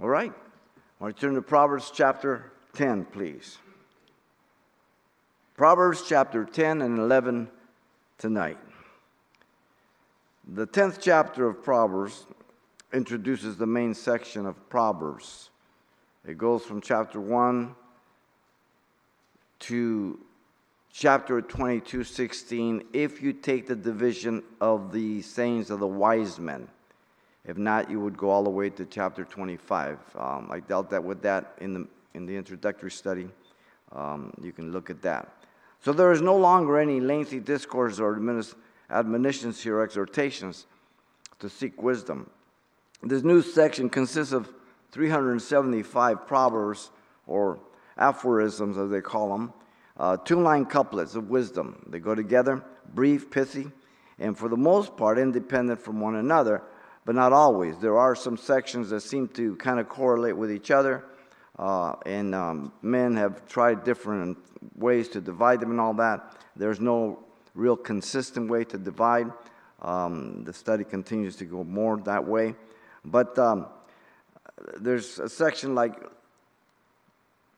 All right. I want to turn to Proverbs chapter 10, please. Proverbs chapter 10 and 11 tonight. The 10th chapter of Proverbs introduces the main section of Proverbs. It goes from chapter 1 to chapter 22, 16, if you take the division of the sayings of the wise men. If not, you would go all the way to chapter 25. Um, I dealt that with that in the, in the introductory study. Um, you can look at that. So there is no longer any lengthy discourse or admonitions here, exhortations to seek wisdom. This new section consists of 375 proverbs or aphorisms, as they call them, uh, two line couplets of wisdom. They go together, brief, pithy, and for the most part, independent from one another, but not always. There are some sections that seem to kind of correlate with each other, uh, and um, men have tried different ways to divide them and all that. There's no real consistent way to divide. Um, the study continues to go more that way. But um, there's a section like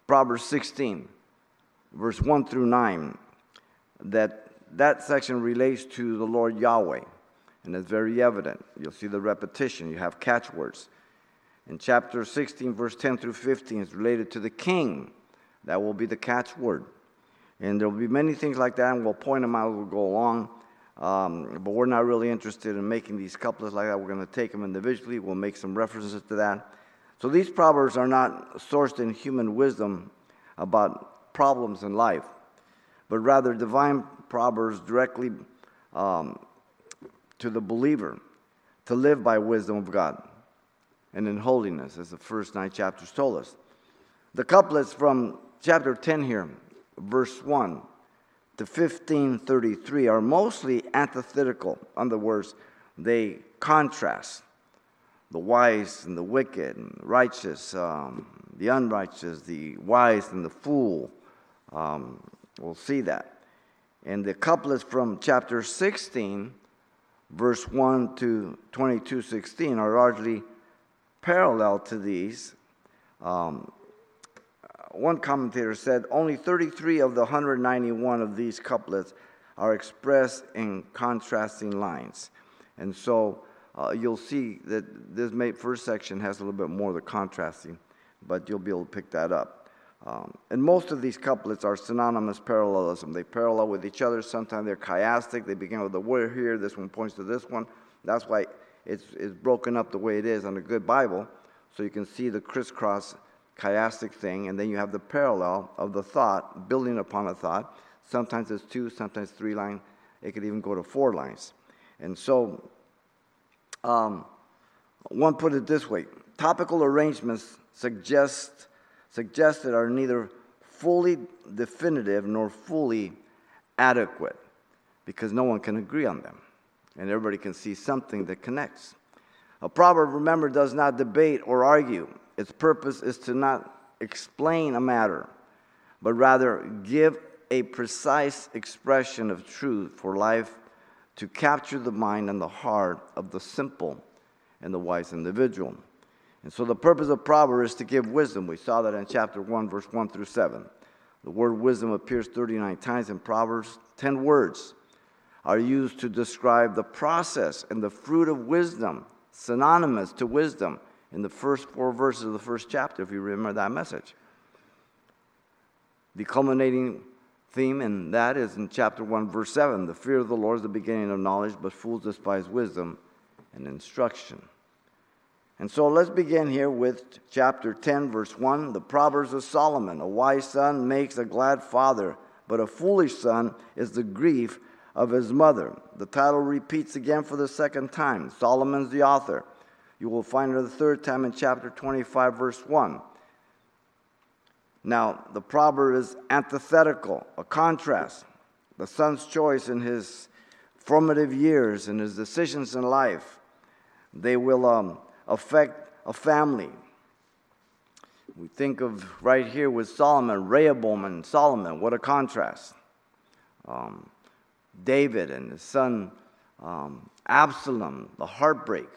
Proverbs 16, verse 1 through 9, that that section relates to the Lord Yahweh. And it's very evident. You'll see the repetition. You have catchwords. In chapter 16, verse 10 through 15, is related to the king. That will be the catchword. And there will be many things like that, and we'll point them out as we go along. Um, but we're not really interested in making these couplets like that. We're going to take them individually. We'll make some references to that. So these proverbs are not sourced in human wisdom about problems in life, but rather divine proverbs directly um, to the believer to live by wisdom of God and in holiness, as the first nine chapters told us. The couplets from chapter 10 here verse 1 to 1533 are mostly antithetical. In other words, they contrast the wise and the wicked, and the righteous, um, the unrighteous, the wise and the fool. Um, we'll see that. And the couplets from chapter 16, verse 1 to 22 16, are largely parallel to these. Um, one commentator said only 33 of the 191 of these couplets are expressed in contrasting lines. And so uh, you'll see that this first section has a little bit more of the contrasting, but you'll be able to pick that up. Um, and most of these couplets are synonymous parallelism. They parallel with each other. Sometimes they're chiastic. They begin with the word here. This one points to this one. That's why it's, it's broken up the way it is on a good Bible, so you can see the crisscross chiastic thing, and then you have the parallel of the thought building upon a thought. Sometimes it's two, sometimes three lines. It could even go to four lines. And so, um, one put it this way topical arrangements suggest, suggested are neither fully definitive nor fully adequate because no one can agree on them. And everybody can see something that connects. A proverb, remember, does not debate or argue. Its purpose is to not explain a matter, but rather give a precise expression of truth for life to capture the mind and the heart of the simple and the wise individual. And so the purpose of Proverbs is to give wisdom. We saw that in chapter 1, verse 1 through 7. The word wisdom appears 39 times in Proverbs. 10 words are used to describe the process and the fruit of wisdom, synonymous to wisdom in the first four verses of the first chapter, if you remember that message. The culminating theme in that is in chapter 1, verse 7 The fear of the Lord is the beginning of knowledge, but fools despise wisdom and instruction. And so let's begin here with chapter 10, verse 1. The Proverbs of Solomon. A wise son makes a glad father, but a foolish son is the grief of his mother. The title repeats again for the second time. Solomon's the author. You will find it the third time in chapter 25, verse 1. Now, the proverb is antithetical, a contrast. The son's choice in his formative years and his decisions in life, they will um, affect a family. We think of right here with Solomon, Rehoboam and Solomon. What a contrast. Um, David and his son um, Absalom, the heartbreak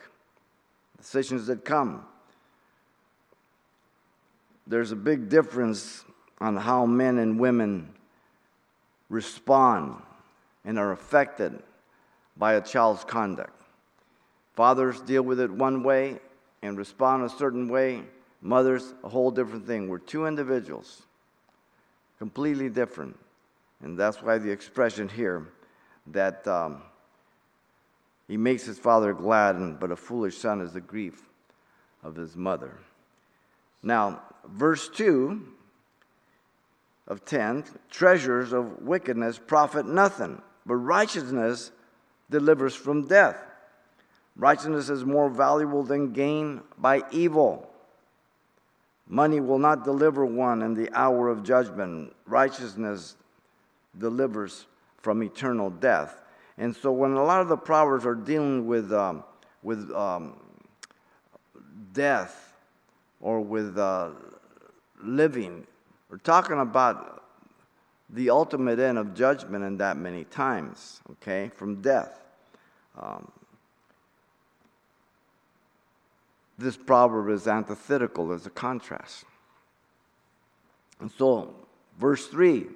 decisions that come. there's a big difference on how men and women respond and are affected by a child's conduct. Fathers deal with it one way and respond a certain way, mothers, a whole different thing. We're two individuals, completely different. And that's why the expression here that um, he makes his father glad, but a foolish son is the grief of his mother. Now, verse 2 of 10 treasures of wickedness profit nothing, but righteousness delivers from death. Righteousness is more valuable than gain by evil. Money will not deliver one in the hour of judgment. Righteousness delivers from eternal death. And so, when a lot of the proverbs are dealing with, um, with um, death or with uh, living, we're talking about the ultimate end of judgment in that many times, okay, from death. Um, this proverb is antithetical, as a contrast. And so, verse 3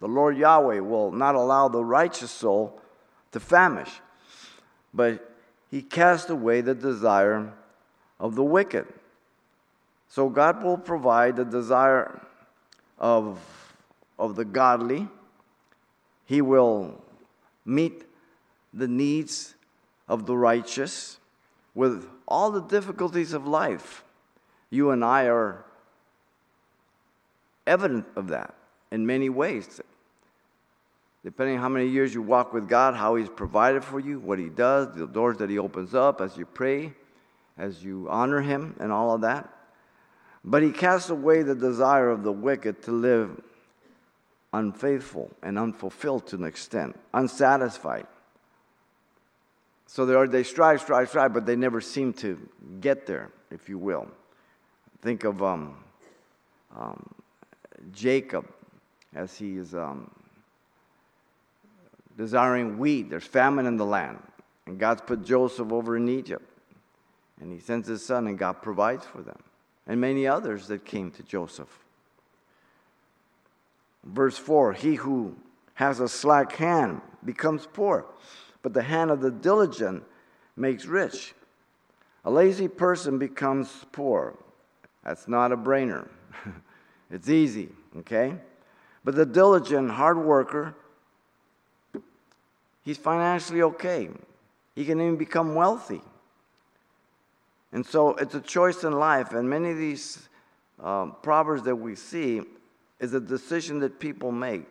the Lord Yahweh will not allow the righteous soul to famish, but he cast away the desire of the wicked. So God will provide the desire of, of the godly. He will meet the needs of the righteous with all the difficulties of life. You and I are evident of that in many ways. Depending on how many years you walk with God, how He's provided for you, what He does, the doors that He opens up as you pray, as you honor Him, and all of that. But He casts away the desire of the wicked to live unfaithful and unfulfilled to an extent, unsatisfied. So they, are, they strive, strive, strive, but they never seem to get there, if you will. Think of um, um, Jacob as he is um, desiring wheat. There's famine in the land. And God's put Joseph over in Egypt. And he sends his son, and God provides for them. And many others that came to Joseph. Verse 4 He who has a slack hand becomes poor but the hand of the diligent makes rich. A lazy person becomes poor. That's not a brainer. it's easy, okay? But the diligent, hard worker, he's financially okay. He can even become wealthy. And so it's a choice in life, and many of these um, proverbs that we see is a decision that people make.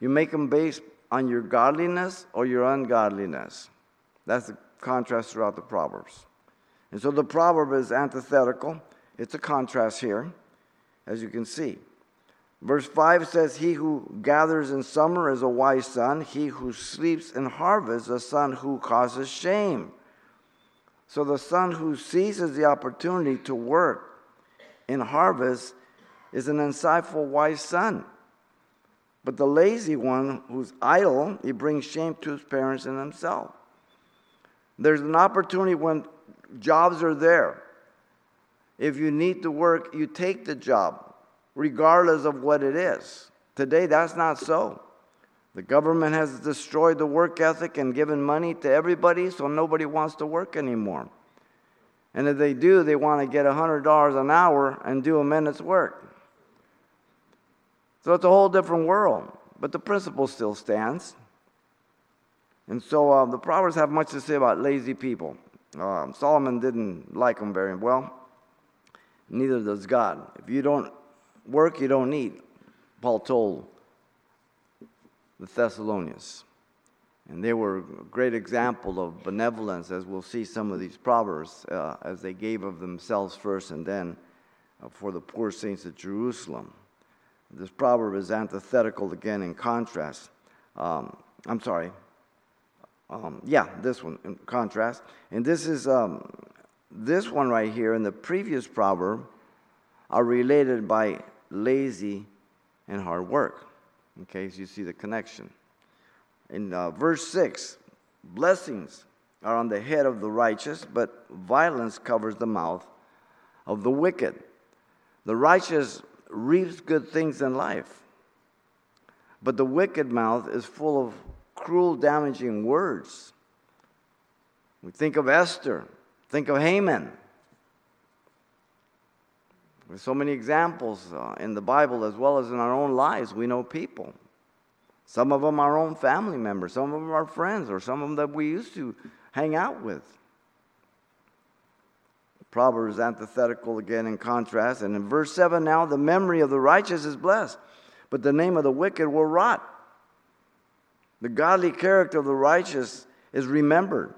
You make them based on your godliness or your ungodliness. That's the contrast throughout the Proverbs. And so the proverb is antithetical. It's a contrast here, as you can see. Verse 5 says, He who gathers in summer is a wise son, he who sleeps in harvest, a son who causes shame. So the son who seizes the opportunity to work in harvest is an insightful, wise son. But the lazy one who's idle, he brings shame to his parents and himself. There's an opportunity when jobs are there. If you need to work, you take the job, regardless of what it is. Today, that's not so. The government has destroyed the work ethic and given money to everybody, so nobody wants to work anymore. And if they do, they want to get $100 an hour and do a minute's work. So it's a whole different world, but the principle still stands. And so uh, the Proverbs have much to say about lazy people. Um, Solomon didn't like them very well, neither does God. If you don't work, you don't eat, Paul told the Thessalonians. And they were a great example of benevolence, as we'll see some of these proverbs, uh, as they gave of themselves first and then uh, for the poor saints of Jerusalem. This proverb is antithetical again in contrast. Um, I'm sorry. Um, yeah, this one in contrast. And this is um, this one right here and the previous proverb are related by lazy and hard work. In case you see the connection. In uh, verse 6, blessings are on the head of the righteous, but violence covers the mouth of the wicked. The righteous reaps good things in life, but the wicked mouth is full of cruel, damaging words. We think of Esther, think of Haman. There's so many examples uh, in the Bible as well as in our own lives. We know people. Some of them our own family members, some of them our friends, or some of them that we used to hang out with. Proverbs antithetical again in contrast. And in verse 7 now, the memory of the righteous is blessed, but the name of the wicked will rot. The godly character of the righteous is remembered,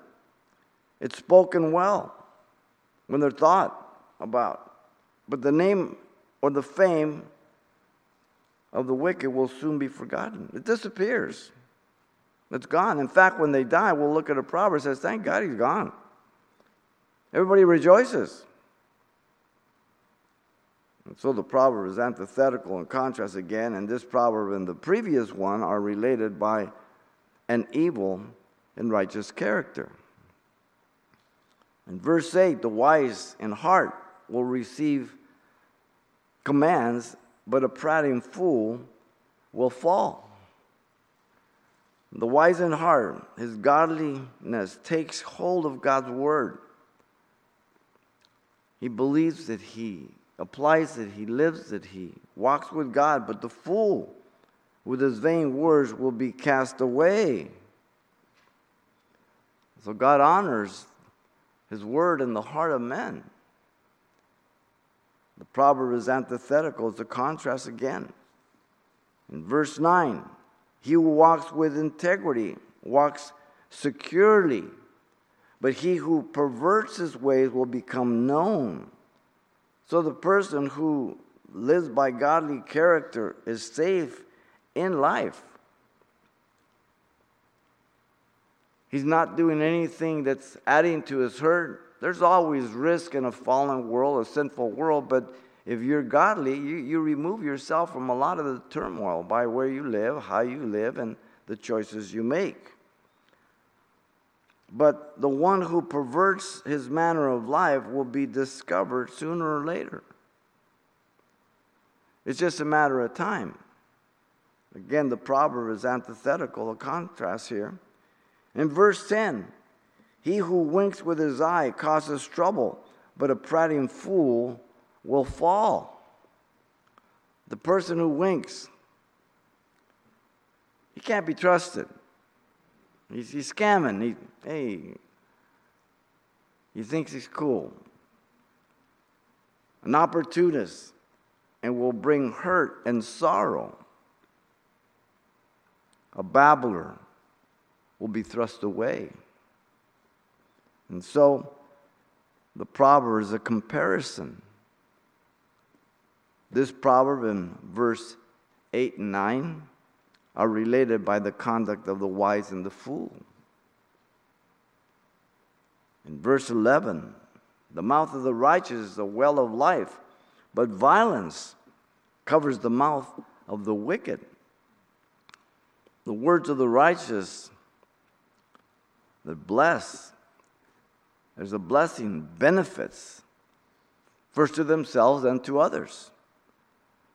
it's spoken well when they're thought about. But the name or the fame of the wicked will soon be forgotten. It disappears. It's gone. In fact, when they die, we'll look at a proverb that says, Thank God he's gone. Everybody rejoices. And so the proverb is antithetical in contrast again, and this proverb and the previous one are related by an evil and righteous character. In verse 8, the wise in heart will receive commands, but a prating fool will fall. The wise in heart, his godliness takes hold of God's word. He believes that he applies it, he lives it, he walks with God, but the fool with his vain words will be cast away. So God honors his word in the heart of men. The proverb is antithetical, it's a contrast again. In verse 9, he who walks with integrity walks securely, but he who perverts his ways will become known. So the person who lives by godly character is safe in life. He's not doing anything that's adding to his hurt. There's always risk in a fallen world, a sinful world, but if you're godly, you, you remove yourself from a lot of the turmoil by where you live, how you live, and the choices you make. But the one who perverts his manner of life will be discovered sooner or later. It's just a matter of time. Again, the proverb is antithetical, a contrast here. In verse 10, he who winks with his eye causes trouble, but a prating fool will fall. The person who winks, he can't be trusted. He's, he's scamming. He, hey, he thinks he's cool. An opportunist and will bring hurt and sorrow. A babbler will be thrust away. And so the proverb is a comparison. This proverb in verse 8 and 9 are related by the conduct of the wise and the fool. In verse 11, the mouth of the righteous is a well of life, but violence covers the mouth of the wicked. The words of the righteous that bless, there's a blessing, benefits, first to themselves and to others.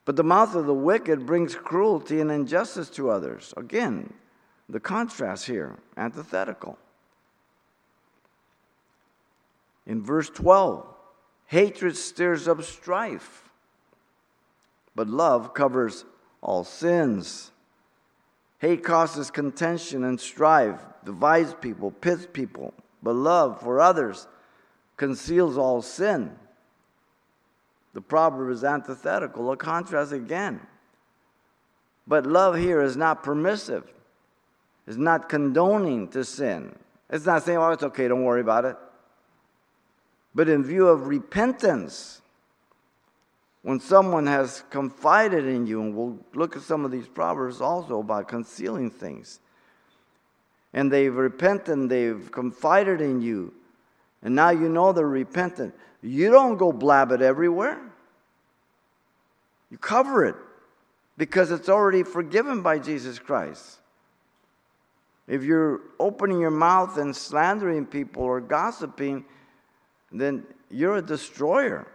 But the mouth of the wicked brings cruelty and injustice to others. Again, the contrast here, antithetical. In verse 12, hatred stirs up strife, but love covers all sins. Hate causes contention and strife, divides people, pits people, but love for others conceals all sin. The proverb is antithetical, a contrast again. But love here is not permissive, it's not condoning to sin. It's not saying, oh, it's okay, don't worry about it. But in view of repentance, when someone has confided in you, and we'll look at some of these proverbs also about concealing things, and they've repented, they've confided in you, and now you know they're repentant, you don't go blab it everywhere. You cover it because it's already forgiven by Jesus Christ. If you're opening your mouth and slandering people or gossiping, then you're a destroyer.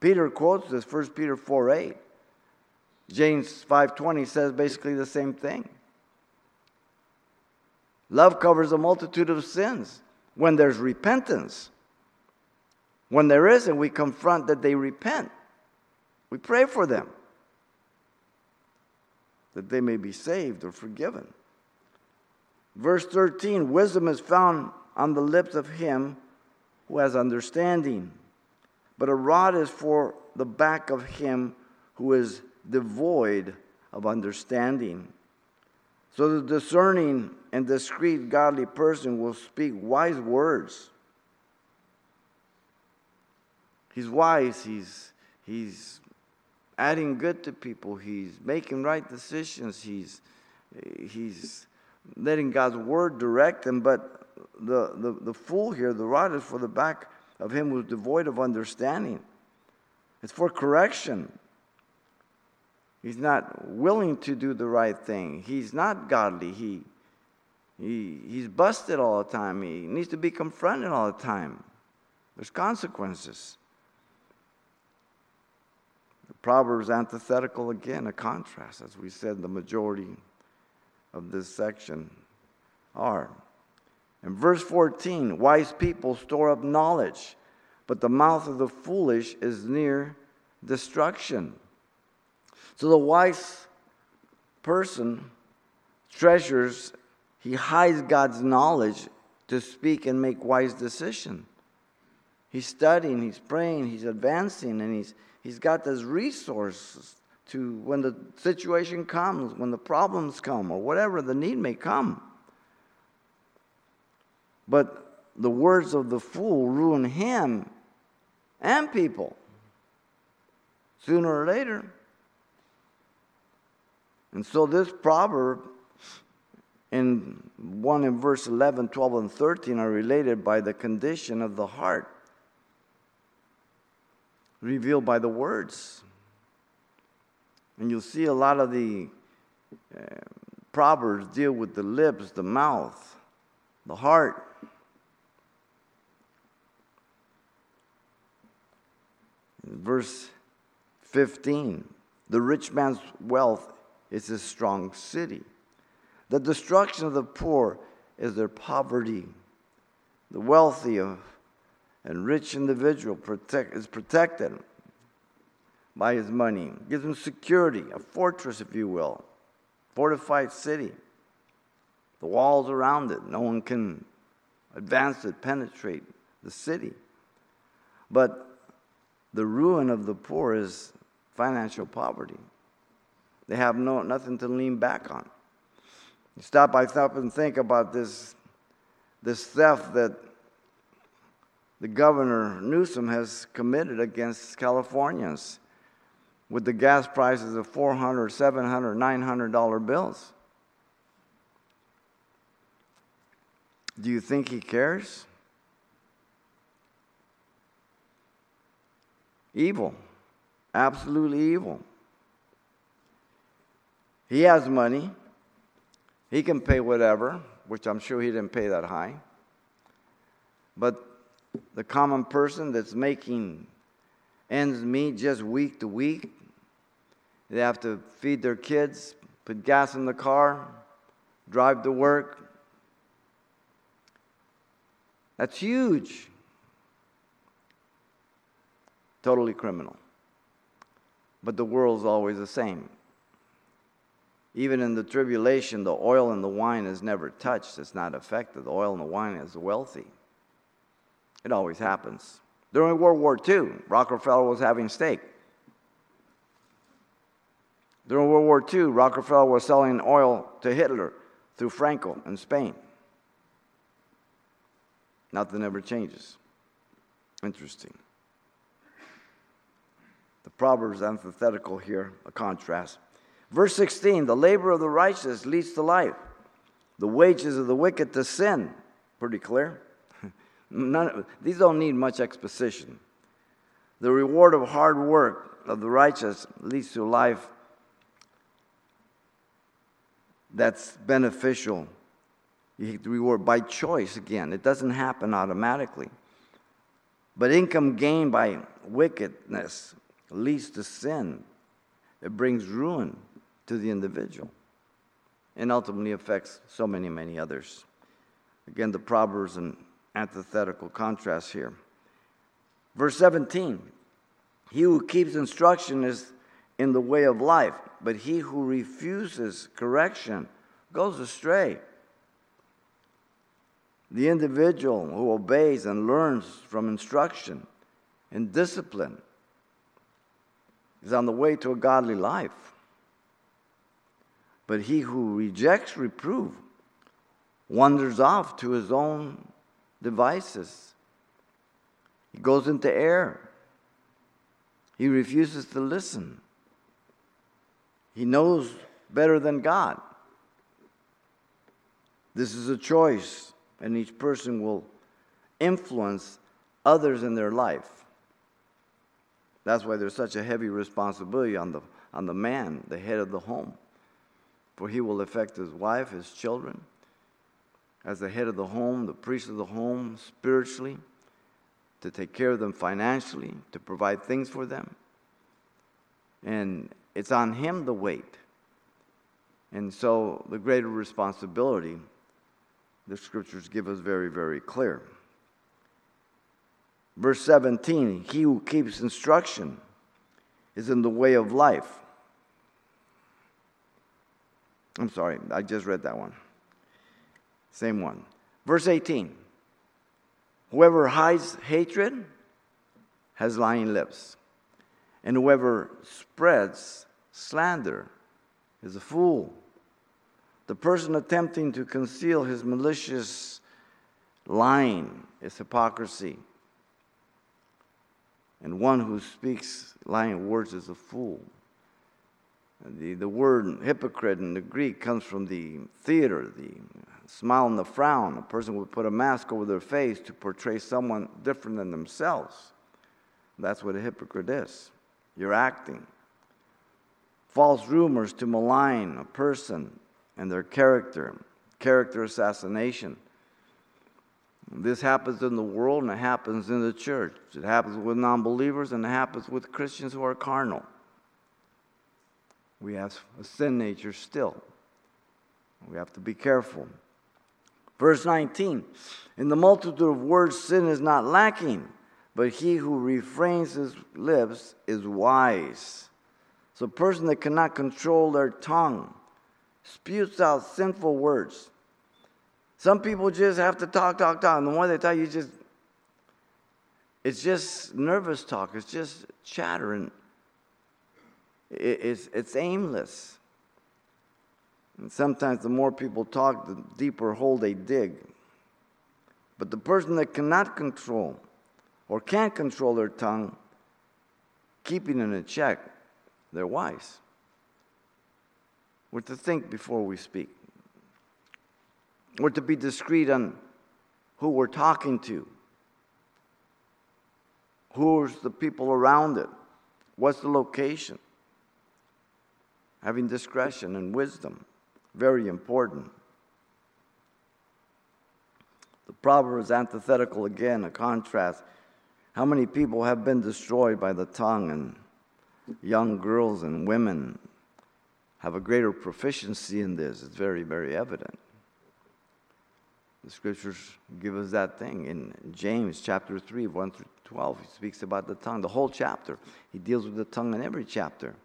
Peter quotes this, 1 Peter 4 8. James 5:20 says basically the same thing. Love covers a multitude of sins when there's repentance. When there isn't, we confront that they repent. We pray for them that they may be saved or forgiven. Verse 13 Wisdom is found on the lips of him who has understanding, but a rod is for the back of him who is devoid of understanding. So the discerning and discreet godly person will speak wise words. He's wise, he's, he's adding good to people, he's making right decisions, he's, he's letting God's word direct him. But the, the, the fool here, the rod is for the back of him who's devoid of understanding. It's for correction. He's not willing to do the right thing. He's not godly. He, he, he's busted all the time. He needs to be confronted all the time. There's consequences. Proverbs antithetical again, a contrast, as we said, the majority of this section are. In verse 14, wise people store up knowledge, but the mouth of the foolish is near destruction. So the wise person treasures, he hides God's knowledge to speak and make wise decisions. He's studying, he's praying, he's advancing, and he's, he's got this resources to when the situation comes, when the problems come, or whatever the need may come. But the words of the fool ruin him and people sooner or later. And so this proverb in 1 in verse 11, 12, and 13 are related by the condition of the heart, revealed by the words. And you'll see a lot of the uh, proverbs deal with the lips, the mouth, the heart. Verse 15, the rich man's wealth is a strong city. The destruction of the poor is their poverty. The wealthy and rich individual protect, is protected by his money. Gives him security, a fortress, if you will, fortified city. The walls around it, no one can advance it, penetrate the city. But the ruin of the poor is financial poverty. They have no, nothing to lean back on. Stop by stop and think about this, this theft that the governor Newsom has committed against Californians with the gas prices of 400 700 900 dollar bills. Do you think he cares? Evil. Absolutely evil. He has money. He can pay whatever, which I'm sure he didn't pay that high. But the common person that's making ends meet just week to week, they have to feed their kids, put gas in the car, drive to work. That's huge. Totally criminal. But the world's always the same. Even in the tribulation, the oil and the wine is never touched. It's not affected. The oil and the wine is wealthy. It always happens. During World War II, Rockefeller was having steak. During World War II, Rockefeller was selling oil to Hitler through Franco in Spain. Nothing ever changes. Interesting. The Proverbs antithetical here, a contrast. Verse 16 the labor of the righteous leads to life, the wages of the wicked to sin. Pretty clear. None, these don't need much exposition. The reward of hard work of the righteous leads to life that's beneficial. You get the reward by choice again. It doesn't happen automatically. But income gained by wickedness leads to sin. It brings ruin to the individual and ultimately affects so many, many others. Again, the Proverbs and antithetical contrast here. Verse 17 He who keeps instruction is in the way of life, but he who refuses correction goes astray. The individual who obeys and learns from instruction and discipline is on the way to a godly life. But he who rejects reproof wanders off to his own devices. He goes into error. He refuses to listen. He knows better than God. This is a choice, and each person will influence others in their life. That's why there's such a heavy responsibility on the, on the man, the head of the home. For he will affect his wife, his children, as the head of the home, the priest of the home, spiritually, to take care of them financially, to provide things for them. And it's on him the weight. And so the greater responsibility, the scriptures give us very, very clear. Verse 17 He who keeps instruction is in the way of life. I'm sorry, I just read that one. Same one. Verse 18 Whoever hides hatred has lying lips, and whoever spreads slander is a fool. The person attempting to conceal his malicious lying is hypocrisy. And one who speaks lying words is a fool. The, the word hypocrite in the Greek comes from the theater, the smile and the frown. A person would put a mask over their face to portray someone different than themselves. That's what a hypocrite is. You're acting. False rumors to malign a person and their character, character assassination. This happens in the world and it happens in the church. It happens with non believers and it happens with Christians who are carnal. We have a sin nature still. We have to be careful. Verse 19 In the multitude of words, sin is not lacking, but he who refrains his lips is wise. So, a person that cannot control their tongue spews out sinful words. Some people just have to talk, talk, talk. And the more they talk, you just, it's just nervous talk. It's just chattering. It's, it's aimless. And sometimes the more people talk, the deeper hole they dig. But the person that cannot control or can't control their tongue, keeping it in check, they're wise. We're to think before we speak. We're to be discreet on who we're talking to. Who's the people around it? What's the location? Having discretion and wisdom. Very important. The proverb is antithetical again, a contrast. How many people have been destroyed by the tongue, and young girls and women have a greater proficiency in this? It's very, very evident. The scriptures give us that thing. In James chapter 3, 1 through 12, he speaks about the tongue, the whole chapter. He deals with the tongue in every chapter.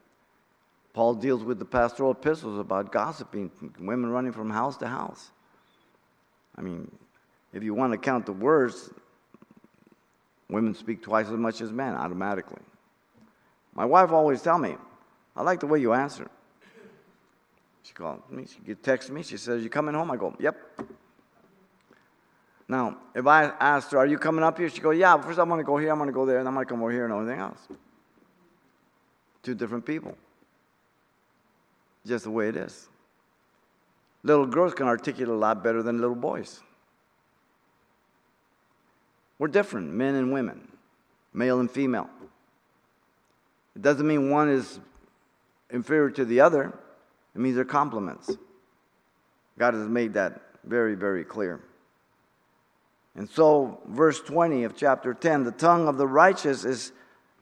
Paul deals with the pastoral epistles about gossiping, women running from house to house. I mean, if you want to count the words, women speak twice as much as men automatically. My wife always tell me, I like the way you answer. She called me, she text me, she says, You coming home? I go, Yep. Now, if I asked her, Are you coming up here? She go, Yeah, first I'm gonna go here, I'm gonna go there, and I'm gonna come over here and everything else. Two different people just the way it is. Little girls can articulate a lot better than little boys. We're different, men and women, male and female. It doesn't mean one is inferior to the other, it means they're complements. God has made that very, very clear. And so, verse 20 of chapter 10 the tongue of the righteous is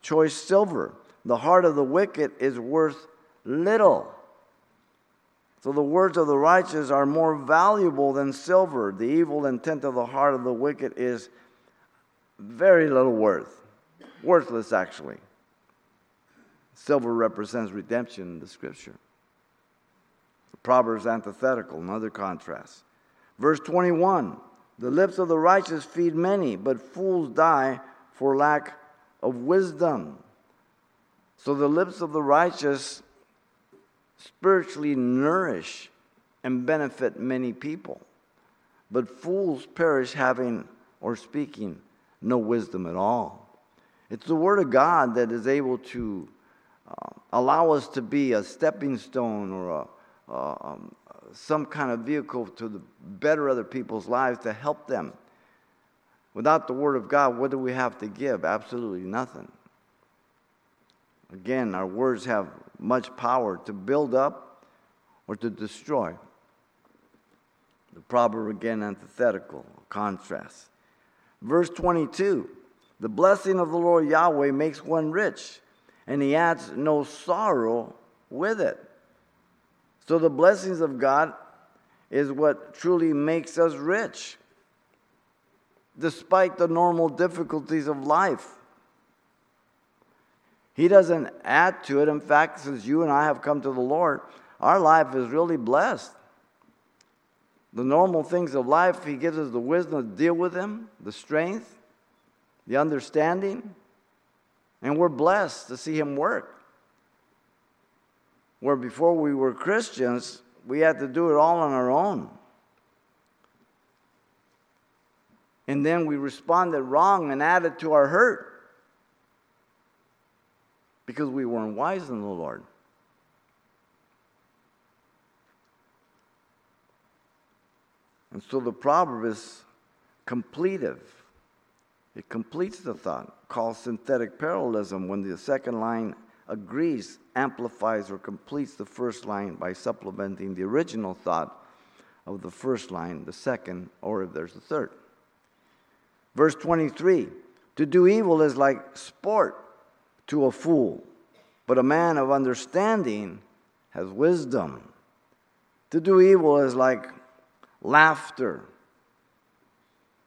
choice silver. The heart of the wicked is worth little. So the words of the righteous are more valuable than silver. The evil intent of the heart of the wicked is very little worth. Worthless, actually. Silver represents redemption in the scripture. The Proverbs antithetical, another contrast. Verse 21 The lips of the righteous feed many, but fools die for lack of wisdom. So the lips of the righteous spiritually nourish and benefit many people. But fools perish having or speaking no wisdom at all. It's the Word of God that is able to uh, allow us to be a stepping stone or a, uh, um, some kind of vehicle to the better other people's lives to help them. Without the Word of God, what do we have to give? Absolutely nothing. Again, our words have much power to build up or to destroy. The proverb again antithetical, contrast. Verse 22 The blessing of the Lord Yahweh makes one rich, and he adds no sorrow with it. So the blessings of God is what truly makes us rich, despite the normal difficulties of life. He doesn't add to it. In fact, since you and I have come to the Lord, our life is really blessed. The normal things of life, He gives us the wisdom to deal with them, the strength, the understanding, and we're blessed to see Him work. Where before we were Christians, we had to do it all on our own. And then we responded wrong and added to our hurt because we weren't wise in the Lord. And so the proverb is completive. It completes the thought, called synthetic parallelism, when the second line agrees, amplifies, or completes the first line by supplementing the original thought of the first line, the second, or if there's a third. Verse 23 To do evil is like sport to a fool, but a man of understanding has wisdom. To do evil is like laughter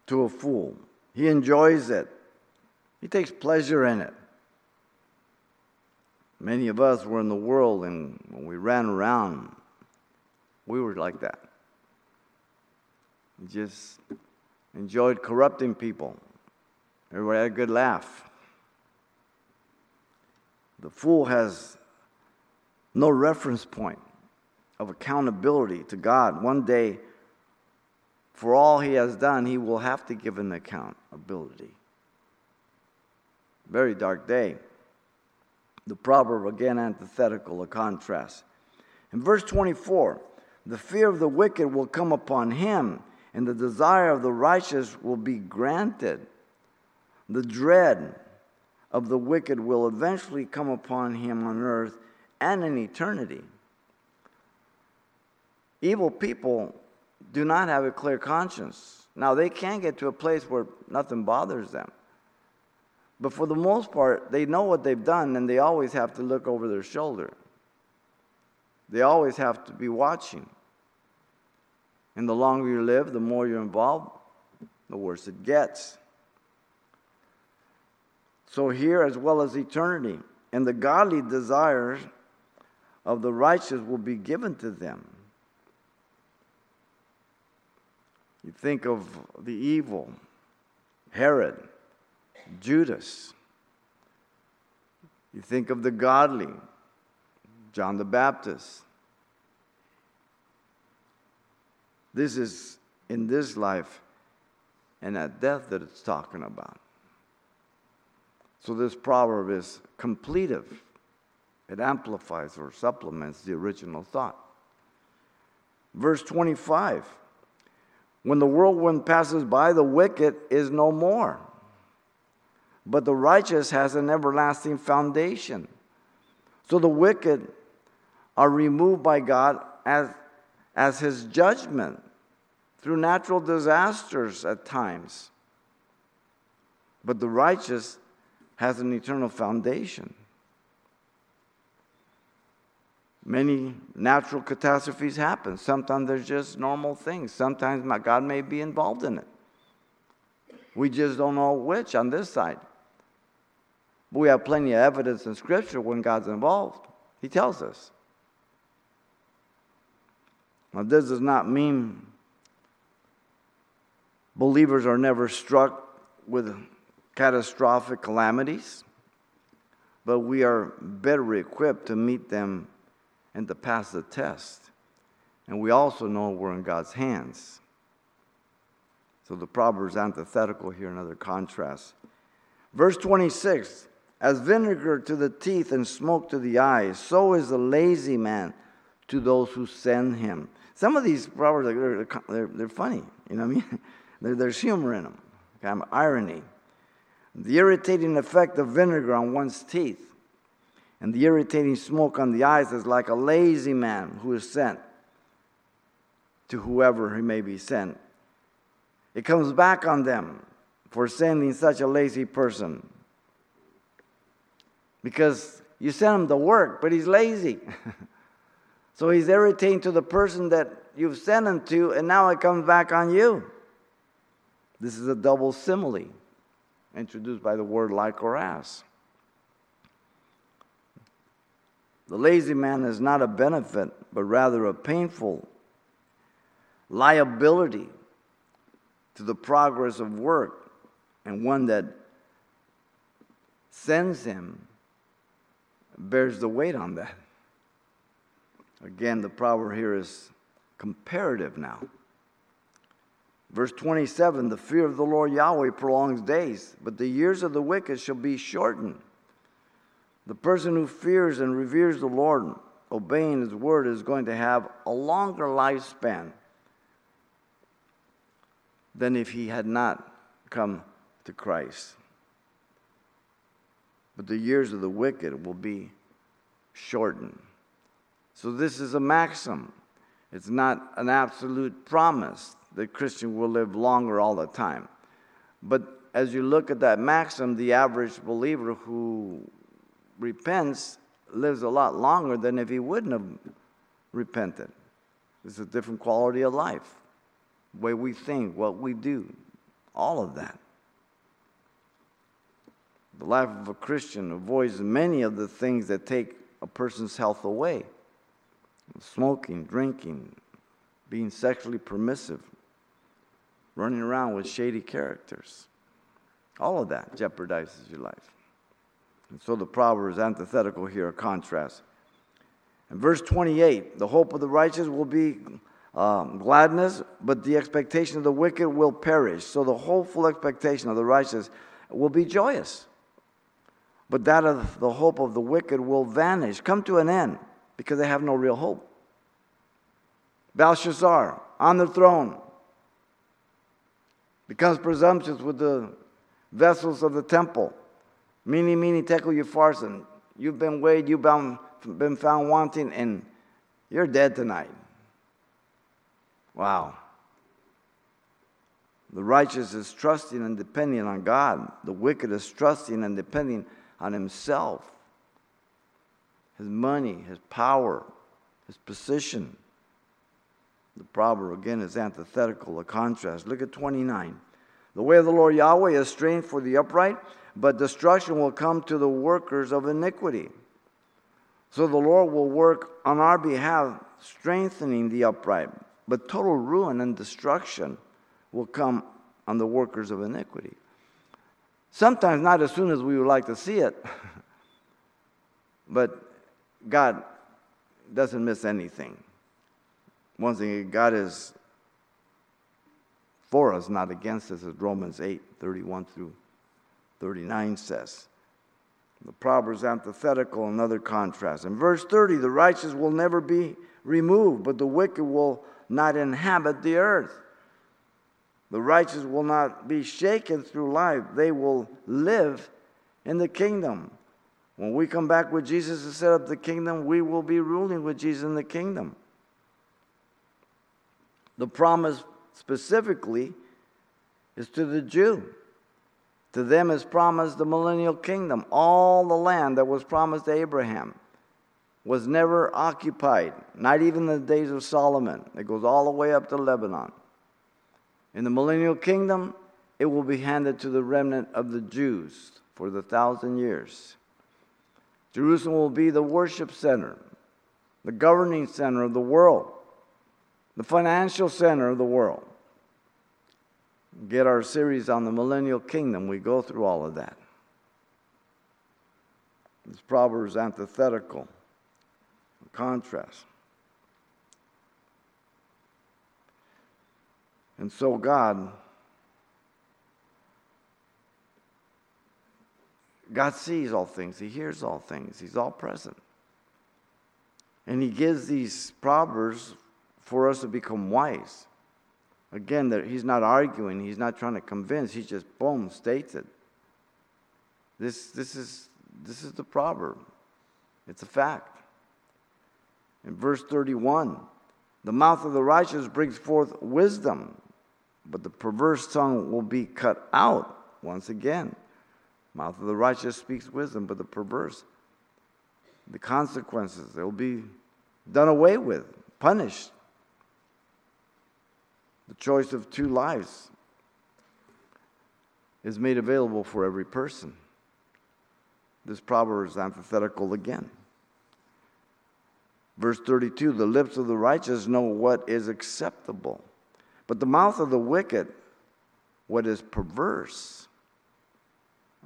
to a fool. He enjoys it, he takes pleasure in it. Many of us were in the world, and when we ran around, we were like that. We just enjoyed corrupting people. Everybody had a good laugh. The fool has no reference point of accountability to God. One day, for all he has done, he will have to give an accountability. Very dark day. The proverb, again, antithetical, a contrast. In verse 24, the fear of the wicked will come upon him, and the desire of the righteous will be granted. The dread of the wicked will eventually come upon him on earth and in eternity. Evil people do not have a clear conscience. Now, they can get to a place where nothing bothers them. But for the most part, they know what they've done and they always have to look over their shoulder. They always have to be watching. And the longer you live, the more you're involved, the worse it gets. So, here as well as eternity, and the godly desires of the righteous will be given to them. You think of the evil, Herod, Judas. You think of the godly, John the Baptist. This is in this life and at death that it's talking about. So this proverb is completive. It amplifies or supplements the original thought. Verse 25 When the whirlwind passes by, the wicked is no more, but the righteous has an everlasting foundation. So the wicked are removed by God as, as his judgment through natural disasters at times. But the righteous has an eternal foundation. Many natural catastrophes happen. Sometimes they're just normal things. Sometimes my God may be involved in it. We just don't know which on this side. But we have plenty of evidence in Scripture when God's involved. He tells us. Now, this does not mean believers are never struck with catastrophic calamities, but we are better equipped to meet them and to pass the test. And we also know we're in God's hands. So the Proverbs antithetical here, another contrast. Verse 26 As vinegar to the teeth and smoke to the eyes, so is the lazy man to those who send him. Some of these proverbs, they're, they're, they're funny, you know what I mean? there's humor in them, kind of irony. The irritating effect of vinegar on one's teeth and the irritating smoke on the eyes is like a lazy man who is sent to whoever he may be sent. It comes back on them for sending such a lazy person. Because you send him to work, but he's lazy. so he's irritating to the person that you've sent him to, and now it comes back on you. This is a double simile introduced by the word like or as. The lazy man is not a benefit, but rather a painful liability to the progress of work, and one that sends him bears the weight on that. Again, the proverb here is comparative now. Verse 27 The fear of the Lord Yahweh prolongs days, but the years of the wicked shall be shortened. The person who fears and reveres the Lord, obeying His word, is going to have a longer lifespan than if he had not come to Christ. But the years of the wicked will be shortened. So, this is a maxim. It's not an absolute promise that Christian will live longer all the time. But as you look at that maxim, the average believer who repents lives a lot longer than if he wouldn't have repented. It's a different quality of life, the way we think, what we do, all of that. The life of a Christian avoids many of the things that take a person's health away smoking, drinking, being sexually permissive, running around with shady characters. All of that jeopardizes your life. And so the proverb is antithetical here, a contrast. In verse 28, the hope of the righteous will be um, gladness, but the expectation of the wicked will perish. So the hopeful expectation of the righteous will be joyous. But that of the hope of the wicked will vanish, come to an end, because they have no real hope. Belshazzar on the throne becomes presumptuous with the vessels of the temple. Mene, mene, tekel, upharsin. You've been weighed, you've been found wanting, and you're dead tonight. Wow. The righteous is trusting and depending on God. The wicked is trusting and depending on himself, his money, his power, his position. The proverb again is antithetical, a contrast. Look at 29. The way of the Lord Yahweh is strength for the upright but destruction will come to the workers of iniquity. So the Lord will work on our behalf, strengthening the upright, but total ruin and destruction will come on the workers of iniquity. Sometimes not as soon as we would like to see it, but God doesn't miss anything. One thing, God is for us, not against us, as Romans 8 31 through 39 says. The Proverbs antithetical, another contrast. In verse 30, the righteous will never be removed, but the wicked will not inhabit the earth. The righteous will not be shaken through life, they will live in the kingdom. When we come back with Jesus to set up the kingdom, we will be ruling with Jesus in the kingdom. The promise specifically is to the Jew To them is promised the millennial kingdom. All the land that was promised to Abraham was never occupied, not even in the days of Solomon. It goes all the way up to Lebanon. In the millennial kingdom, it will be handed to the remnant of the Jews for the thousand years. Jerusalem will be the worship center, the governing center of the world, the financial center of the world. Get our series on the millennial kingdom, we go through all of that. This Proverbs antithetical, contrast. And so God God sees all things, He hears all things, He's all present. And He gives these proverbs for us to become wise. Again, He's not arguing, He's not trying to convince, He just, boom, states it. This, this, is, this is the proverb, it's a fact. In verse 31, the mouth of the righteous brings forth wisdom, but the perverse tongue will be cut out once again. Mouth of the righteous speaks wisdom, but the perverse, the consequences, they'll be done away with, punished. The choice of two lives is made available for every person. This proverb is antithetical again. Verse 32 The lips of the righteous know what is acceptable, but the mouth of the wicked, what is perverse.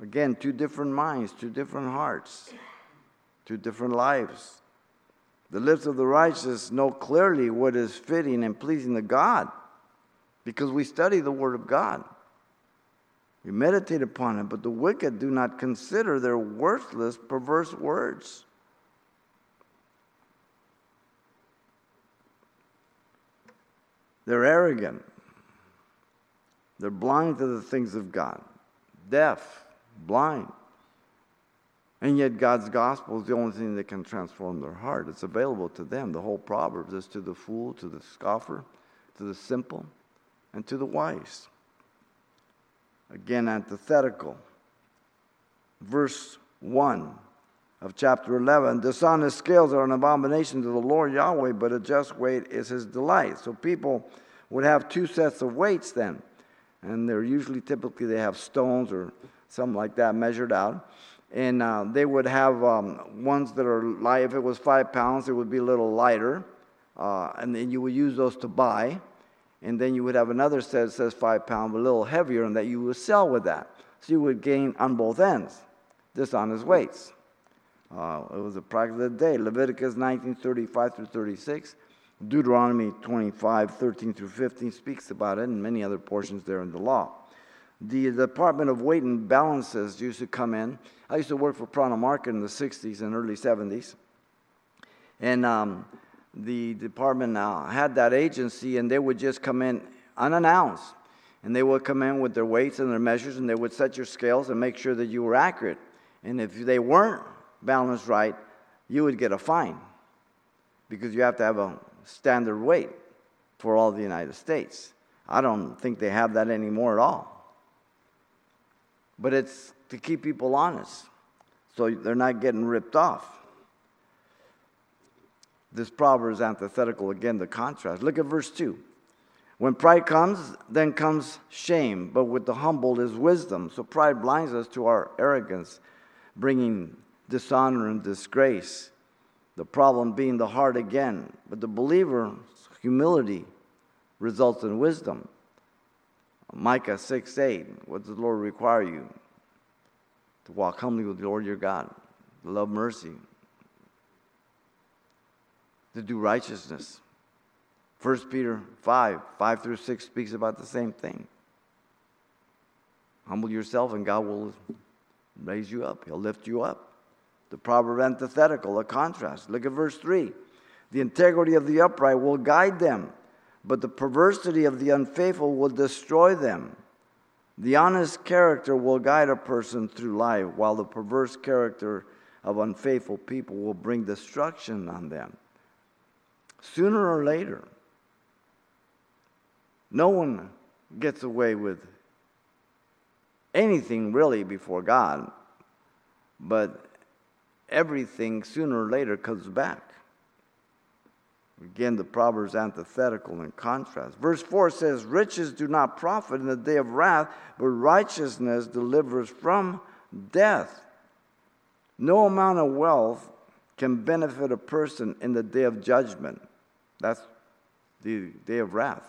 Again, two different minds, two different hearts, two different lives. The lips of the righteous know clearly what is fitting and pleasing to God because we study the Word of God. We meditate upon it, but the wicked do not consider their worthless, perverse words. They're arrogant. They're blind to the things of God, deaf, blind. And yet, God's gospel is the only thing that can transform their heart. It's available to them. The whole Proverbs is to the fool, to the scoffer, to the simple, and to the wise. Again, antithetical. Verse 1 of chapter 11 dishonest scales are an abomination to the Lord Yahweh, but a just weight is his delight. So people would have two sets of weights then. And they're usually, typically, they have stones or something like that measured out. And uh, they would have um, ones that are light. If it was five pounds, it would be a little lighter. Uh, and then you would use those to buy. And then you would have another set that says five pounds, a little heavier, and that you would sell with that. So you would gain on both ends, dishonest weights. Uh, it was a practice of the day. Leviticus 19:35 through 36, Deuteronomy 25, 13 through 15 speaks about it, and many other portions there in the law. The Department of Weight and Balances used to come in. I used to work for Prana Market in the 60s and early 70s. And um, the department uh, had that agency, and they would just come in unannounced. And they would come in with their weights and their measures, and they would set your scales and make sure that you were accurate. And if they weren't balanced right, you would get a fine because you have to have a standard weight for all the United States. I don't think they have that anymore at all but it's to keep people honest so they're not getting ripped off. This proverb is antithetical again, the contrast. Look at verse 2. When pride comes, then comes shame, but with the humble is wisdom. So pride blinds us to our arrogance, bringing dishonor and disgrace. The problem being the heart again. But the believer's humility results in wisdom. Micah 6 8, what does the Lord require you? To walk humbly with the Lord your God, love mercy, to do righteousness. 1 Peter 5 5 through 6 speaks about the same thing. Humble yourself, and God will raise you up, He'll lift you up. The proverb antithetical, a contrast. Look at verse 3. The integrity of the upright will guide them, but the perversity of the unfaithful will destroy them. The honest character will guide a person through life, while the perverse character of unfaithful people will bring destruction on them. Sooner or later, no one gets away with anything really before God, but everything sooner or later comes back. Again, the Proverbs antithetical in contrast. Verse 4 says, Riches do not profit in the day of wrath, but righteousness delivers from death. No amount of wealth can benefit a person in the day of judgment. That's the day of wrath.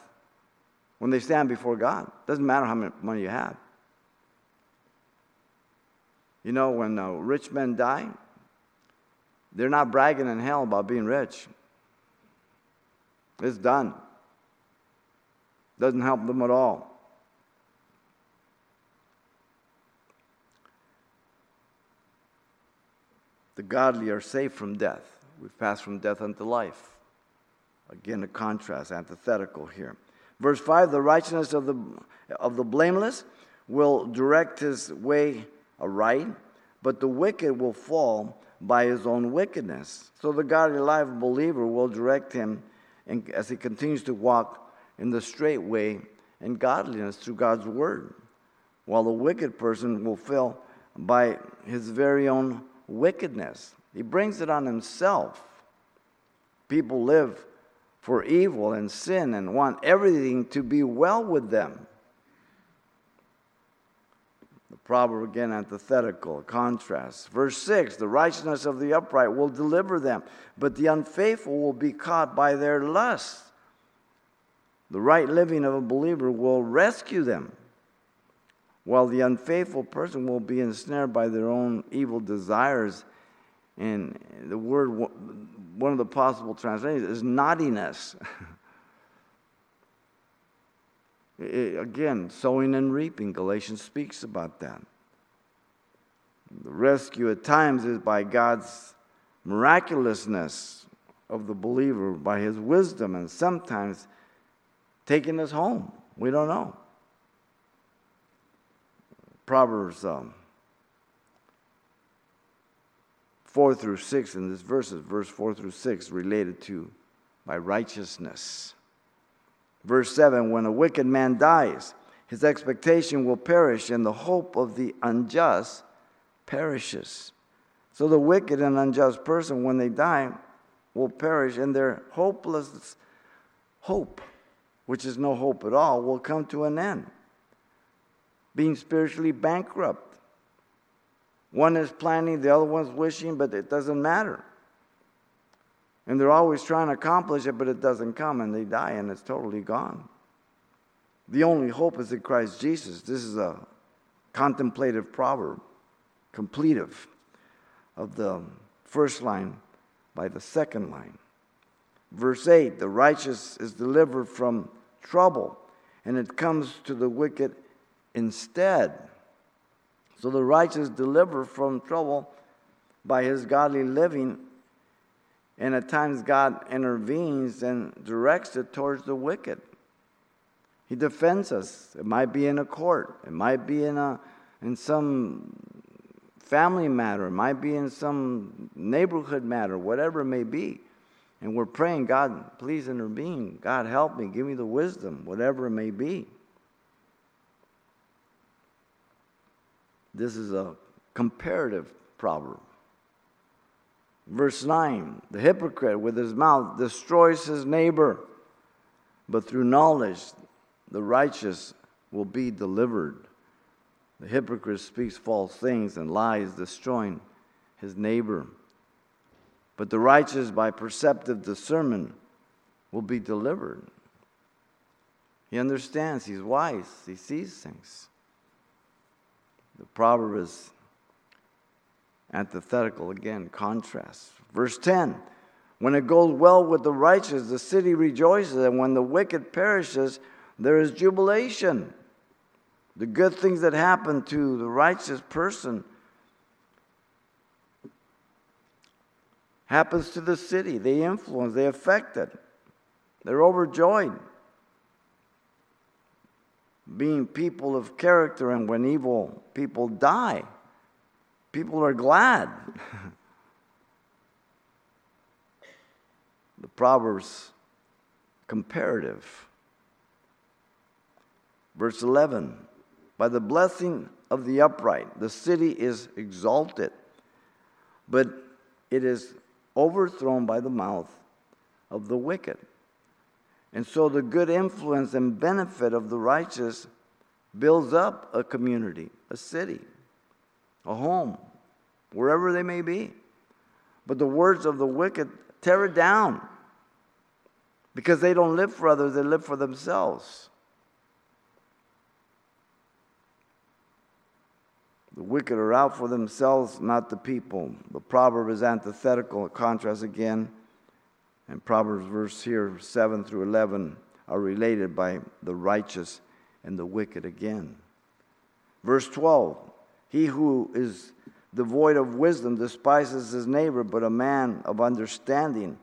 When they stand before God, doesn't matter how much money you have. You know, when uh, rich men die, they're not bragging in hell about being rich. It's done. Doesn't help them at all. The godly are safe from death. We've passed from death unto life. Again, a contrast, antithetical here. Verse 5 The righteousness of the, of the blameless will direct his way aright, but the wicked will fall by his own wickedness. So the godly life believer will direct him in, as he continues to walk in the straight way and godliness through God's word, while the wicked person will fail by his very own wickedness. He brings it on himself. People live for evil and sin and want everything to be well with them. The proverb again antithetical, contrast. Verse 6 The righteousness of the upright will deliver them, but the unfaithful will be caught by their lust. The right living of a believer will rescue them while the unfaithful person will be ensnared by their own evil desires. And the word, one of the possible translations is naughtiness. again, sowing and reaping, Galatians speaks about that. The rescue at times is by God's miraculousness of the believer, by his wisdom, and sometimes taking us home. We don't know. Proverbs um, 4 through 6 in this verses, verse 4 through 6, related to by righteousness. Verse 7 When a wicked man dies, his expectation will perish, and the hope of the unjust perishes. So the wicked and unjust person, when they die, will perish, and their hopeless hope, which is no hope at all, will come to an end being spiritually bankrupt. One is planning, the other one's wishing, but it doesn't matter. And they're always trying to accomplish it, but it doesn't come, and they die, and it's totally gone. The only hope is in Christ Jesus. This is a contemplative proverb, completive of the first line by the second line. Verse 8 The righteous is delivered from trouble, and it comes to the wicked instead. So the righteous deliver from trouble by his godly living, and at times God intervenes and directs it towards the wicked. He defends us. It might be in a court, it might be in, a, in some family matter, it might be in some neighborhood matter, whatever it may be. And we're praying, God, please intervene. God, help me. Give me the wisdom, whatever it may be. This is a comparative proverb. Verse 9 The hypocrite with his mouth destroys his neighbor, but through knowledge the righteous will be delivered. The hypocrite speaks false things and lies, destroying his neighbor. But the righteous, by perceptive discernment, will be delivered. He understands, he's wise, he sees things. The proverb is antithetical again, contrast. Verse 10 When it goes well with the righteous, the city rejoices, and when the wicked perishes, there is jubilation. The good things that happen to the righteous person happens to the city. They influence, they affect it. They're overjoyed being people of character, and when evil people die, people are glad. the Proverbs comparative. Verse 11 By the blessing of the upright. The city is exalted, but it is overthrown by the mouth of the wicked. And so the good influence and benefit of the righteous builds up a community, a city, a home, wherever they may be. But the words of the wicked tear it down because they don't live for others, they live for themselves. The wicked are out for themselves, not the people. The proverb is antithetical, a contrast again. And Proverbs verse here 7 through 11 are related by the righteous and the wicked again. Verse 12 He who is devoid of wisdom despises his neighbor, but a man of understanding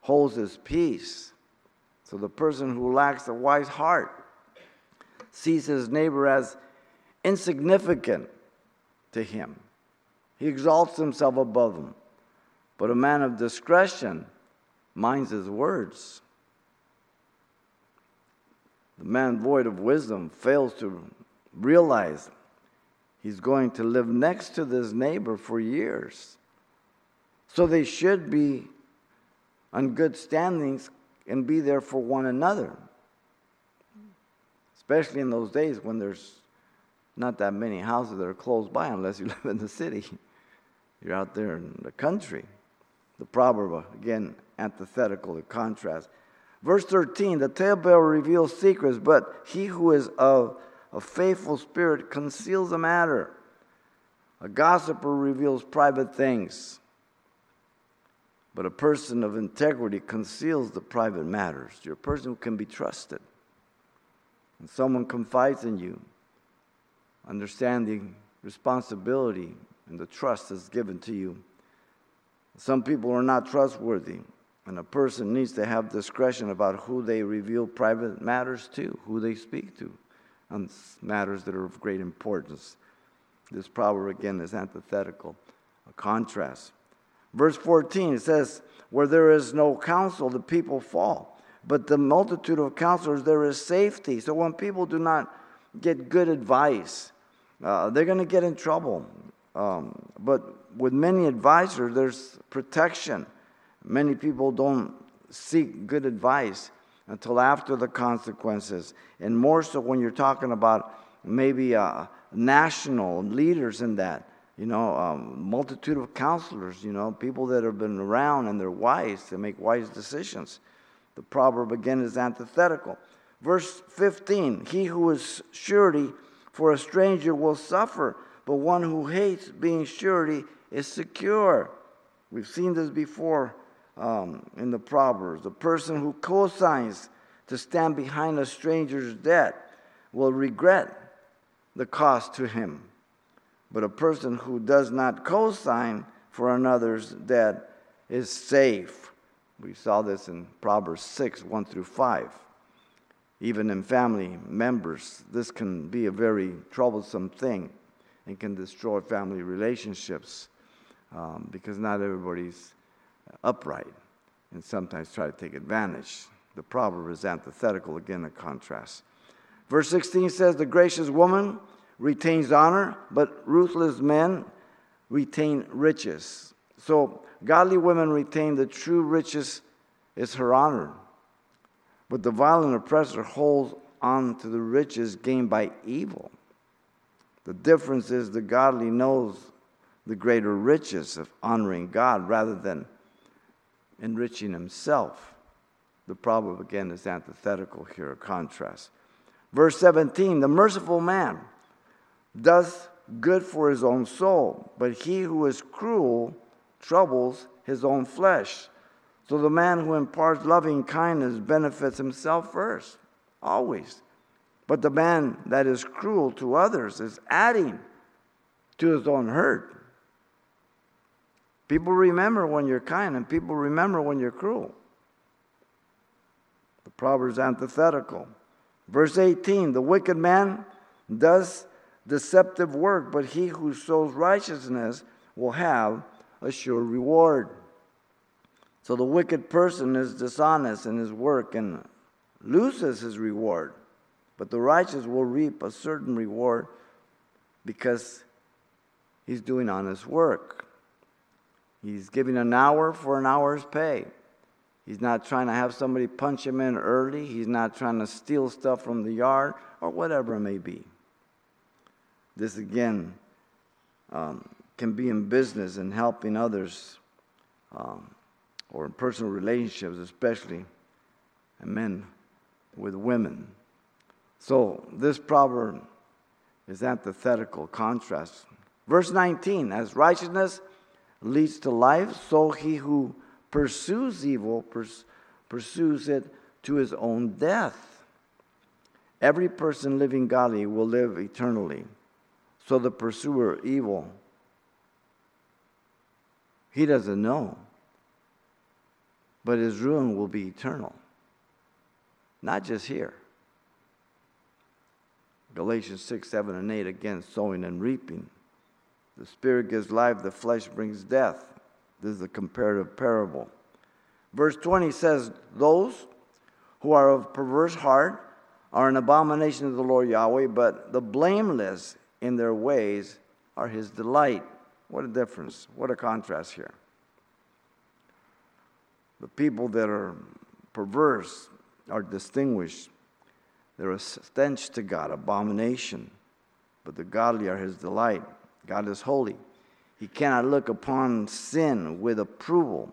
holds his peace. So the person who lacks a wise heart sees his neighbor as insignificant to him. He exalts himself above him. But a man of discretion minds his words. The man void of wisdom fails to realize he's going to live next to this neighbor for years. So they should be on good standings and be there for one another. Especially in those days when there's not that many houses that are close by unless you live in the city. You're out there in the country. The proverb, again, antithetical, the contrast. Verse 13 the talebearer reveals secrets, but he who is of a faithful spirit conceals a matter. A gossiper reveals private things, but a person of integrity conceals the private matters. You're a person who can be trusted. And someone confides in you, understanding responsibility and the trust that's given to you. Some people are not trustworthy. And a person needs to have discretion about who they reveal private matters to, who they speak to, on matters that are of great importance. This proverb, again, is antithetical, a contrast. Verse 14, it says, Where there is no counsel, the people fall. But the multitude of counselors, there is safety. So when people do not get good advice, uh, they're going to get in trouble. Um, but with many advisors, there's protection. Many people don't seek good advice until after the consequences, and more so when you're talking about maybe uh, national leaders in that. You know, um, multitude of counselors. You know, people that have been around and they're wise to make wise decisions. The proverb again is antithetical. Verse 15: He who is surety for a stranger will suffer, but one who hates being surety is secure. We've seen this before um, in the Proverbs. The person who co-signs to stand behind a stranger's debt will regret the cost to him. But a person who does not co-sign for another's debt is safe. We saw this in Proverbs 6 1 through 5. Even in family members, this can be a very troublesome thing and can destroy family relationships um, because not everybody's upright and sometimes try to take advantage. The proverb is antithetical, again, a contrast. Verse 16 says, The gracious woman retains honor, but ruthless men retain riches. So, godly women retain the true riches is her honor. But the violent oppressor holds on to the riches gained by evil. The difference is the godly knows the greater riches of honoring God rather than enriching himself. The problem, again is antithetical here, a contrast. Verse 17 The merciful man does good for his own soul, but he who is cruel troubles his own flesh. So the man who imparts loving kindness benefits himself first, always. But the man that is cruel to others is adding to his own hurt. People remember when you're kind, and people remember when you're cruel. The proverb's antithetical. Verse 18 The wicked man does deceptive work, but he who sows righteousness will have a sure reward. So the wicked person is dishonest in his work and loses his reward, but the righteous will reap a certain reward because he's doing honest work. He's giving an hour for an hour's pay. He's not trying to have somebody punch him in early. He's not trying to steal stuff from the yard or whatever it may be. This again um, can be in business and helping others um, or in personal relationships, especially, and men with women. So this proverb is antithetical contrast. Verse 19 As righteousness leads to life, so he who pursues evil pursues it to his own death. Every person living godly will live eternally. So the pursuer of evil, he doesn't know. But his ruin will be eternal. Not just here. Galatians 6, 7, and 8 again, sowing and reaping. The spirit gives life, the flesh brings death. This is a comparative parable. Verse 20 says, Those who are of perverse heart are an abomination to the Lord Yahweh, but the blameless in their ways are his delight. What a difference. What a contrast here. The people that are perverse are distinguished. They're a stench to God, abomination. But the godly are his delight. God is holy. He cannot look upon sin with approval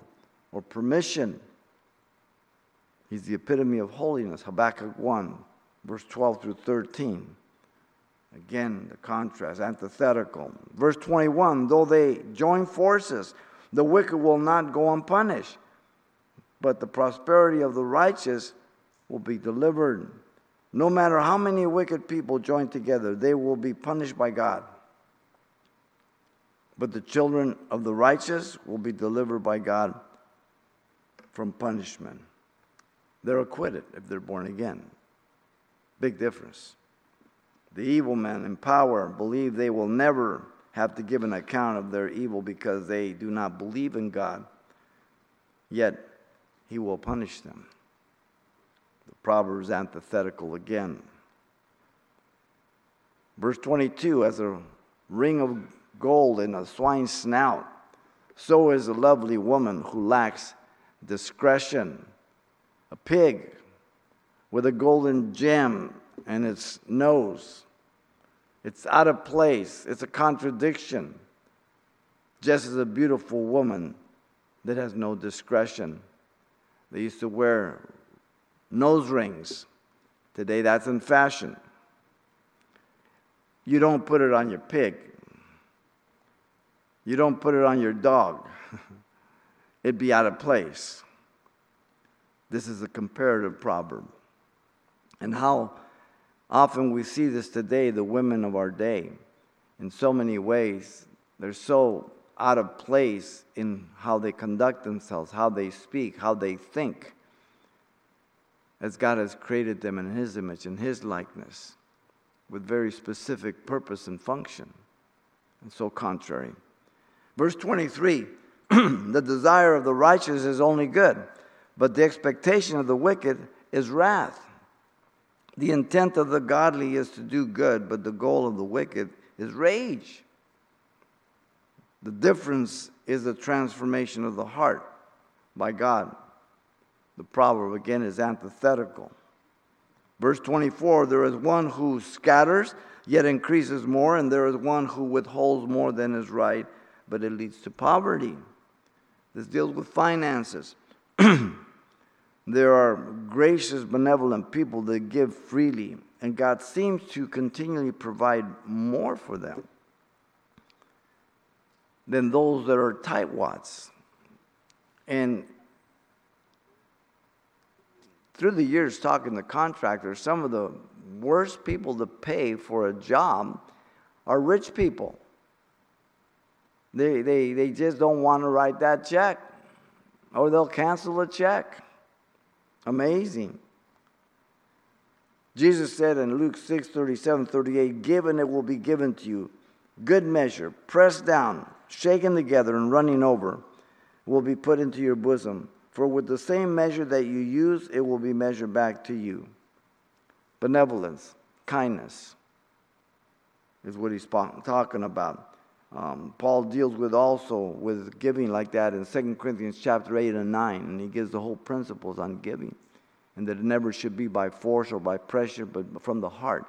or permission. He's the epitome of holiness. Habakkuk 1, verse 12 through 13. Again, the contrast, antithetical. Verse 21 though they join forces, the wicked will not go unpunished, but the prosperity of the righteous will be delivered. No matter how many wicked people join together, they will be punished by God. But the children of the righteous will be delivered by God from punishment. They're acquitted if they're born again. Big difference. The evil men in power believe they will never have to give an account of their evil because they do not believe in God. Yet, He will punish them. The Proverbs antithetical again. Verse 22 As a ring of gold in a swine's snout, so is a lovely woman who lacks discretion. A pig with a golden gem in its nose. It's out of place, it's a contradiction. Just as a beautiful woman that has no discretion. They used to wear nose rings. Today, that's in fashion. You don't put it on your pig. You don't put it on your dog. It'd be out of place. This is a comparative proverb. And how often we see this today, the women of our day, in so many ways, they're so out of place in how they conduct themselves, how they speak, how they think, as God has created them in His image, in His likeness, with very specific purpose and function, and so contrary. Verse 23 the desire of the righteous is only good, but the expectation of the wicked is wrath. The intent of the godly is to do good, but the goal of the wicked is rage. The difference is the transformation of the heart by God. The proverb again is antithetical. Verse 24 there is one who scatters, yet increases more, and there is one who withholds more than is right, but it leads to poverty. This deals with finances. there are gracious, benevolent people that give freely, and God seems to continually provide more for them than those that are tightwads. And through the years, talking to contractors, some of the worst people to pay for a job are rich people. They, they, they just don't want to write that check, or they'll cancel the check. Amazing. Jesus said in Luke 6 37 38, Given it will be given to you. Good measure, pressed down, shaken together, and running over, will be put into your bosom. For with the same measure that you use, it will be measured back to you. Benevolence, kindness, is what he's talking about. Um, Paul deals with also with giving like that in 2 Corinthians chapter 8 and 9, and he gives the whole principles on giving, and that it never should be by force or by pressure, but from the heart,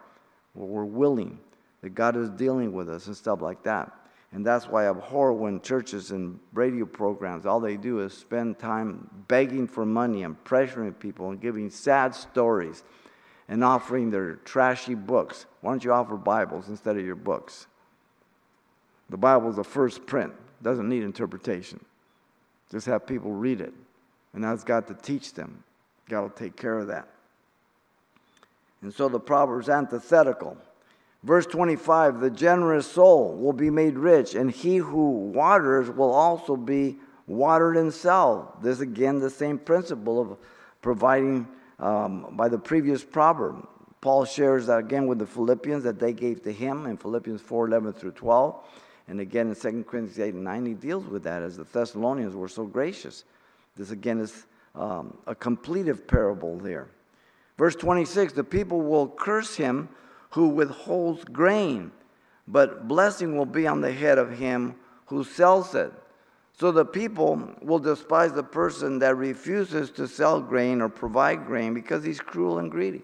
where we're willing, that God is dealing with us and stuff like that. And that's why I abhor when churches and radio programs, all they do is spend time begging for money and pressuring people and giving sad stories and offering their trashy books. Why don't you offer Bibles instead of your books? The Bible is the first print, doesn't need interpretation. Just have people read it. And that's got to teach them. God will take care of that. And so the Proverbs antithetical. Verse 25 The generous soul will be made rich, and he who waters will also be watered himself. This again, the same principle of providing um, by the previous proverb. Paul shares that again with the Philippians that they gave to him in Philippians 4 11 through 12. And again in 2 Corinthians 8 and 9, he deals with that as the Thessalonians were so gracious. This again is um, a completive parable there. Verse 26 the people will curse him who withholds grain, but blessing will be on the head of him who sells it. So the people will despise the person that refuses to sell grain or provide grain because he's cruel and greedy.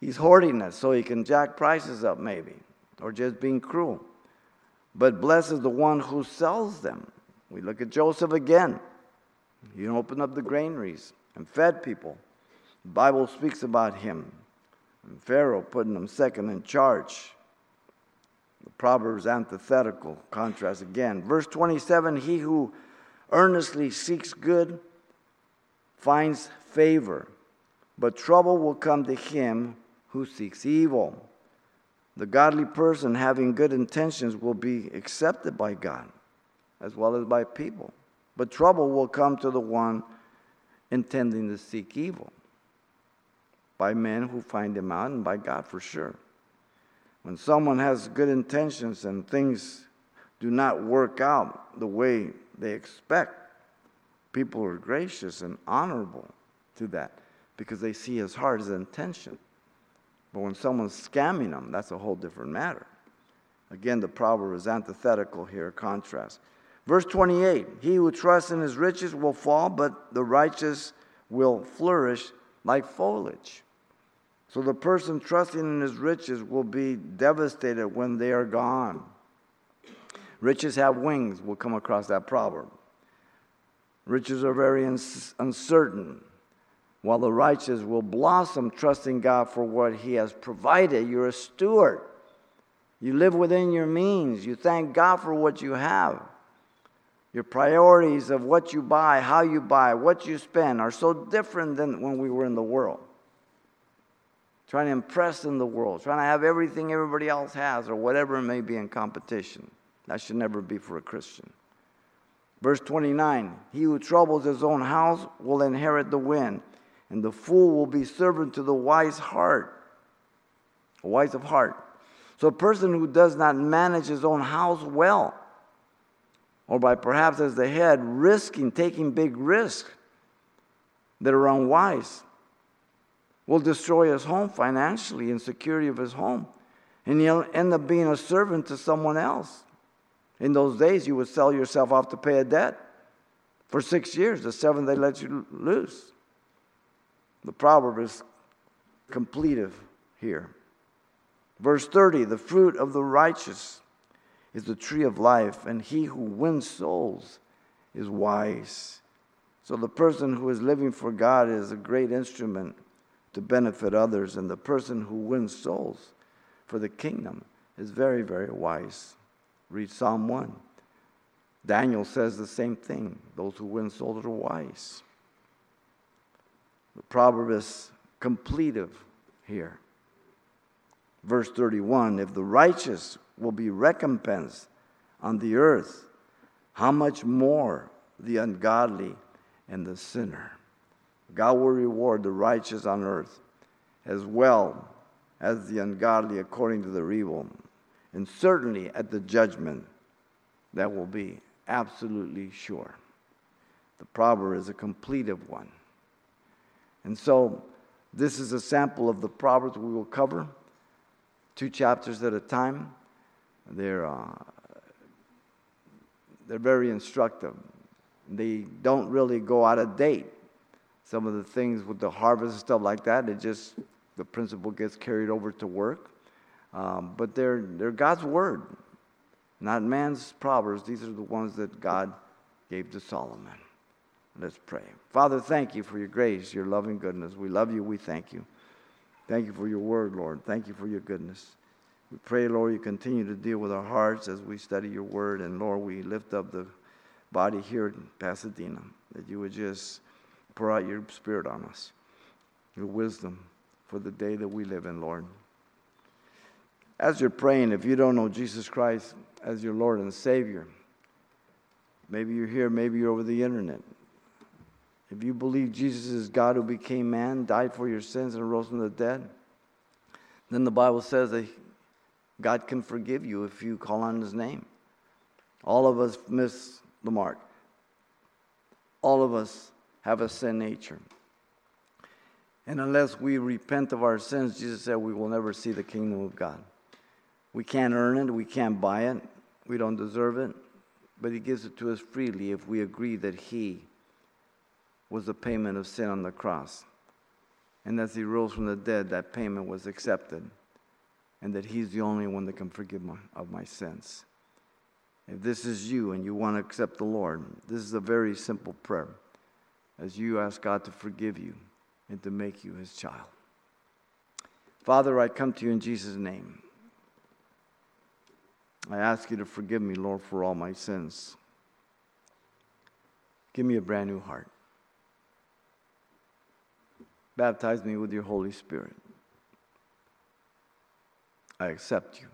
He's hoarding it so he can jack prices up, maybe, or just being cruel. But blesses the one who sells them. We look at Joseph again. He opened up the granaries and fed people. The Bible speaks about him. And Pharaoh putting him second in charge. The Proverbs antithetical contrast again. Verse 27 He who earnestly seeks good finds favor, but trouble will come to him who seeks evil. The godly person having good intentions will be accepted by God as well as by people, but trouble will come to the one intending to seek evil by men who find him out and by God for sure. When someone has good intentions and things do not work out the way they expect, people are gracious and honorable to that because they see his heart, his intention. But when someone's scamming them, that's a whole different matter. Again, the proverb is antithetical here, contrast. Verse 28 He who trusts in his riches will fall, but the righteous will flourish like foliage. So the person trusting in his riches will be devastated when they are gone. Riches have wings, we'll come across that proverb. Riches are very uncertain, while the righteous will blossom, trusting God for what He has provided. You're a steward. You live within your means. You thank God for what you have. Your priorities of what you buy, how you buy, what you spend are so different than when we were in the world trying to impress in the world, trying to have everything everybody else has, or whatever it may be in competition. That should never be for a Christian. Verse 29 He who troubles his own house will inherit the wind, and the fool will be servant to the wise heart. Wise of heart. So a person who does not manage his own house well, or by perhaps as the head risking, taking big risks that are unwise, will destroy his home financially and security of his home. And he'll end up being a servant to someone else. In those days, you would sell yourself off to pay a debt for six years. The seventh, they let you loose. The proverb is completive here. Verse 30 The fruit of the righteous is the tree of life, and he who wins souls is wise. So the person who is living for God is a great instrument to benefit others, and the person who wins souls for the kingdom is very, very wise. Read Psalm 1. Daniel says the same thing those who win souls are wise. The proverb is completive here. Verse 31 If the righteous will be recompensed on the earth, how much more the ungodly and the sinner? God will reward the righteous on earth as well as the ungodly according to their evil. And certainly at the judgment, that will be absolutely sure. The proverb is a completive one. And so, this is a sample of the proverbs we will cover. two chapters at a time. They're, uh, they're very instructive. They don't really go out of date. Some of the things with the harvest and stuff like that, it just, the principle gets carried over to work. Um, but they're, they're God's word, not man's proverbs. These are the ones that God gave to Solomon. Let's pray. Father, thank you for your grace, your loving goodness. We love you. We thank you. Thank you for your word, Lord. Thank you for your goodness. We pray, Lord, you continue to deal with our hearts as we study your word. And Lord, we lift up the body here in Pasadena, that you would just pour out your spirit on us, your wisdom for the day that we live in, Lord. As you're praying, if you don't know Jesus Christ as your Lord and Savior, maybe you're here, maybe you're over the internet. If you believe Jesus is God who became man, died for your sins, and rose from the dead, then the Bible says that God can forgive you if you call on his name. All of us miss the mark. All of us have a sin nature. And unless we repent of our sins, Jesus said we will never see the kingdom of God. We can't earn it, we can't buy it, we don't deserve it, but He gives it to us freely if we agree that He was the payment of sin on the cross. And as He rose from the dead, that payment was accepted and that He's the only one that can forgive my, of my sins. If this is you and you want to accept the Lord, this is a very simple prayer as you ask God to forgive you and to make you His child. Father, I come to you in Jesus' name. I ask you to forgive me, Lord, for all my sins. Give me a brand new heart. Baptize me with your Holy Spirit. I accept you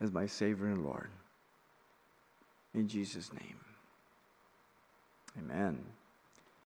as my Savior and Lord. In Jesus' name, amen.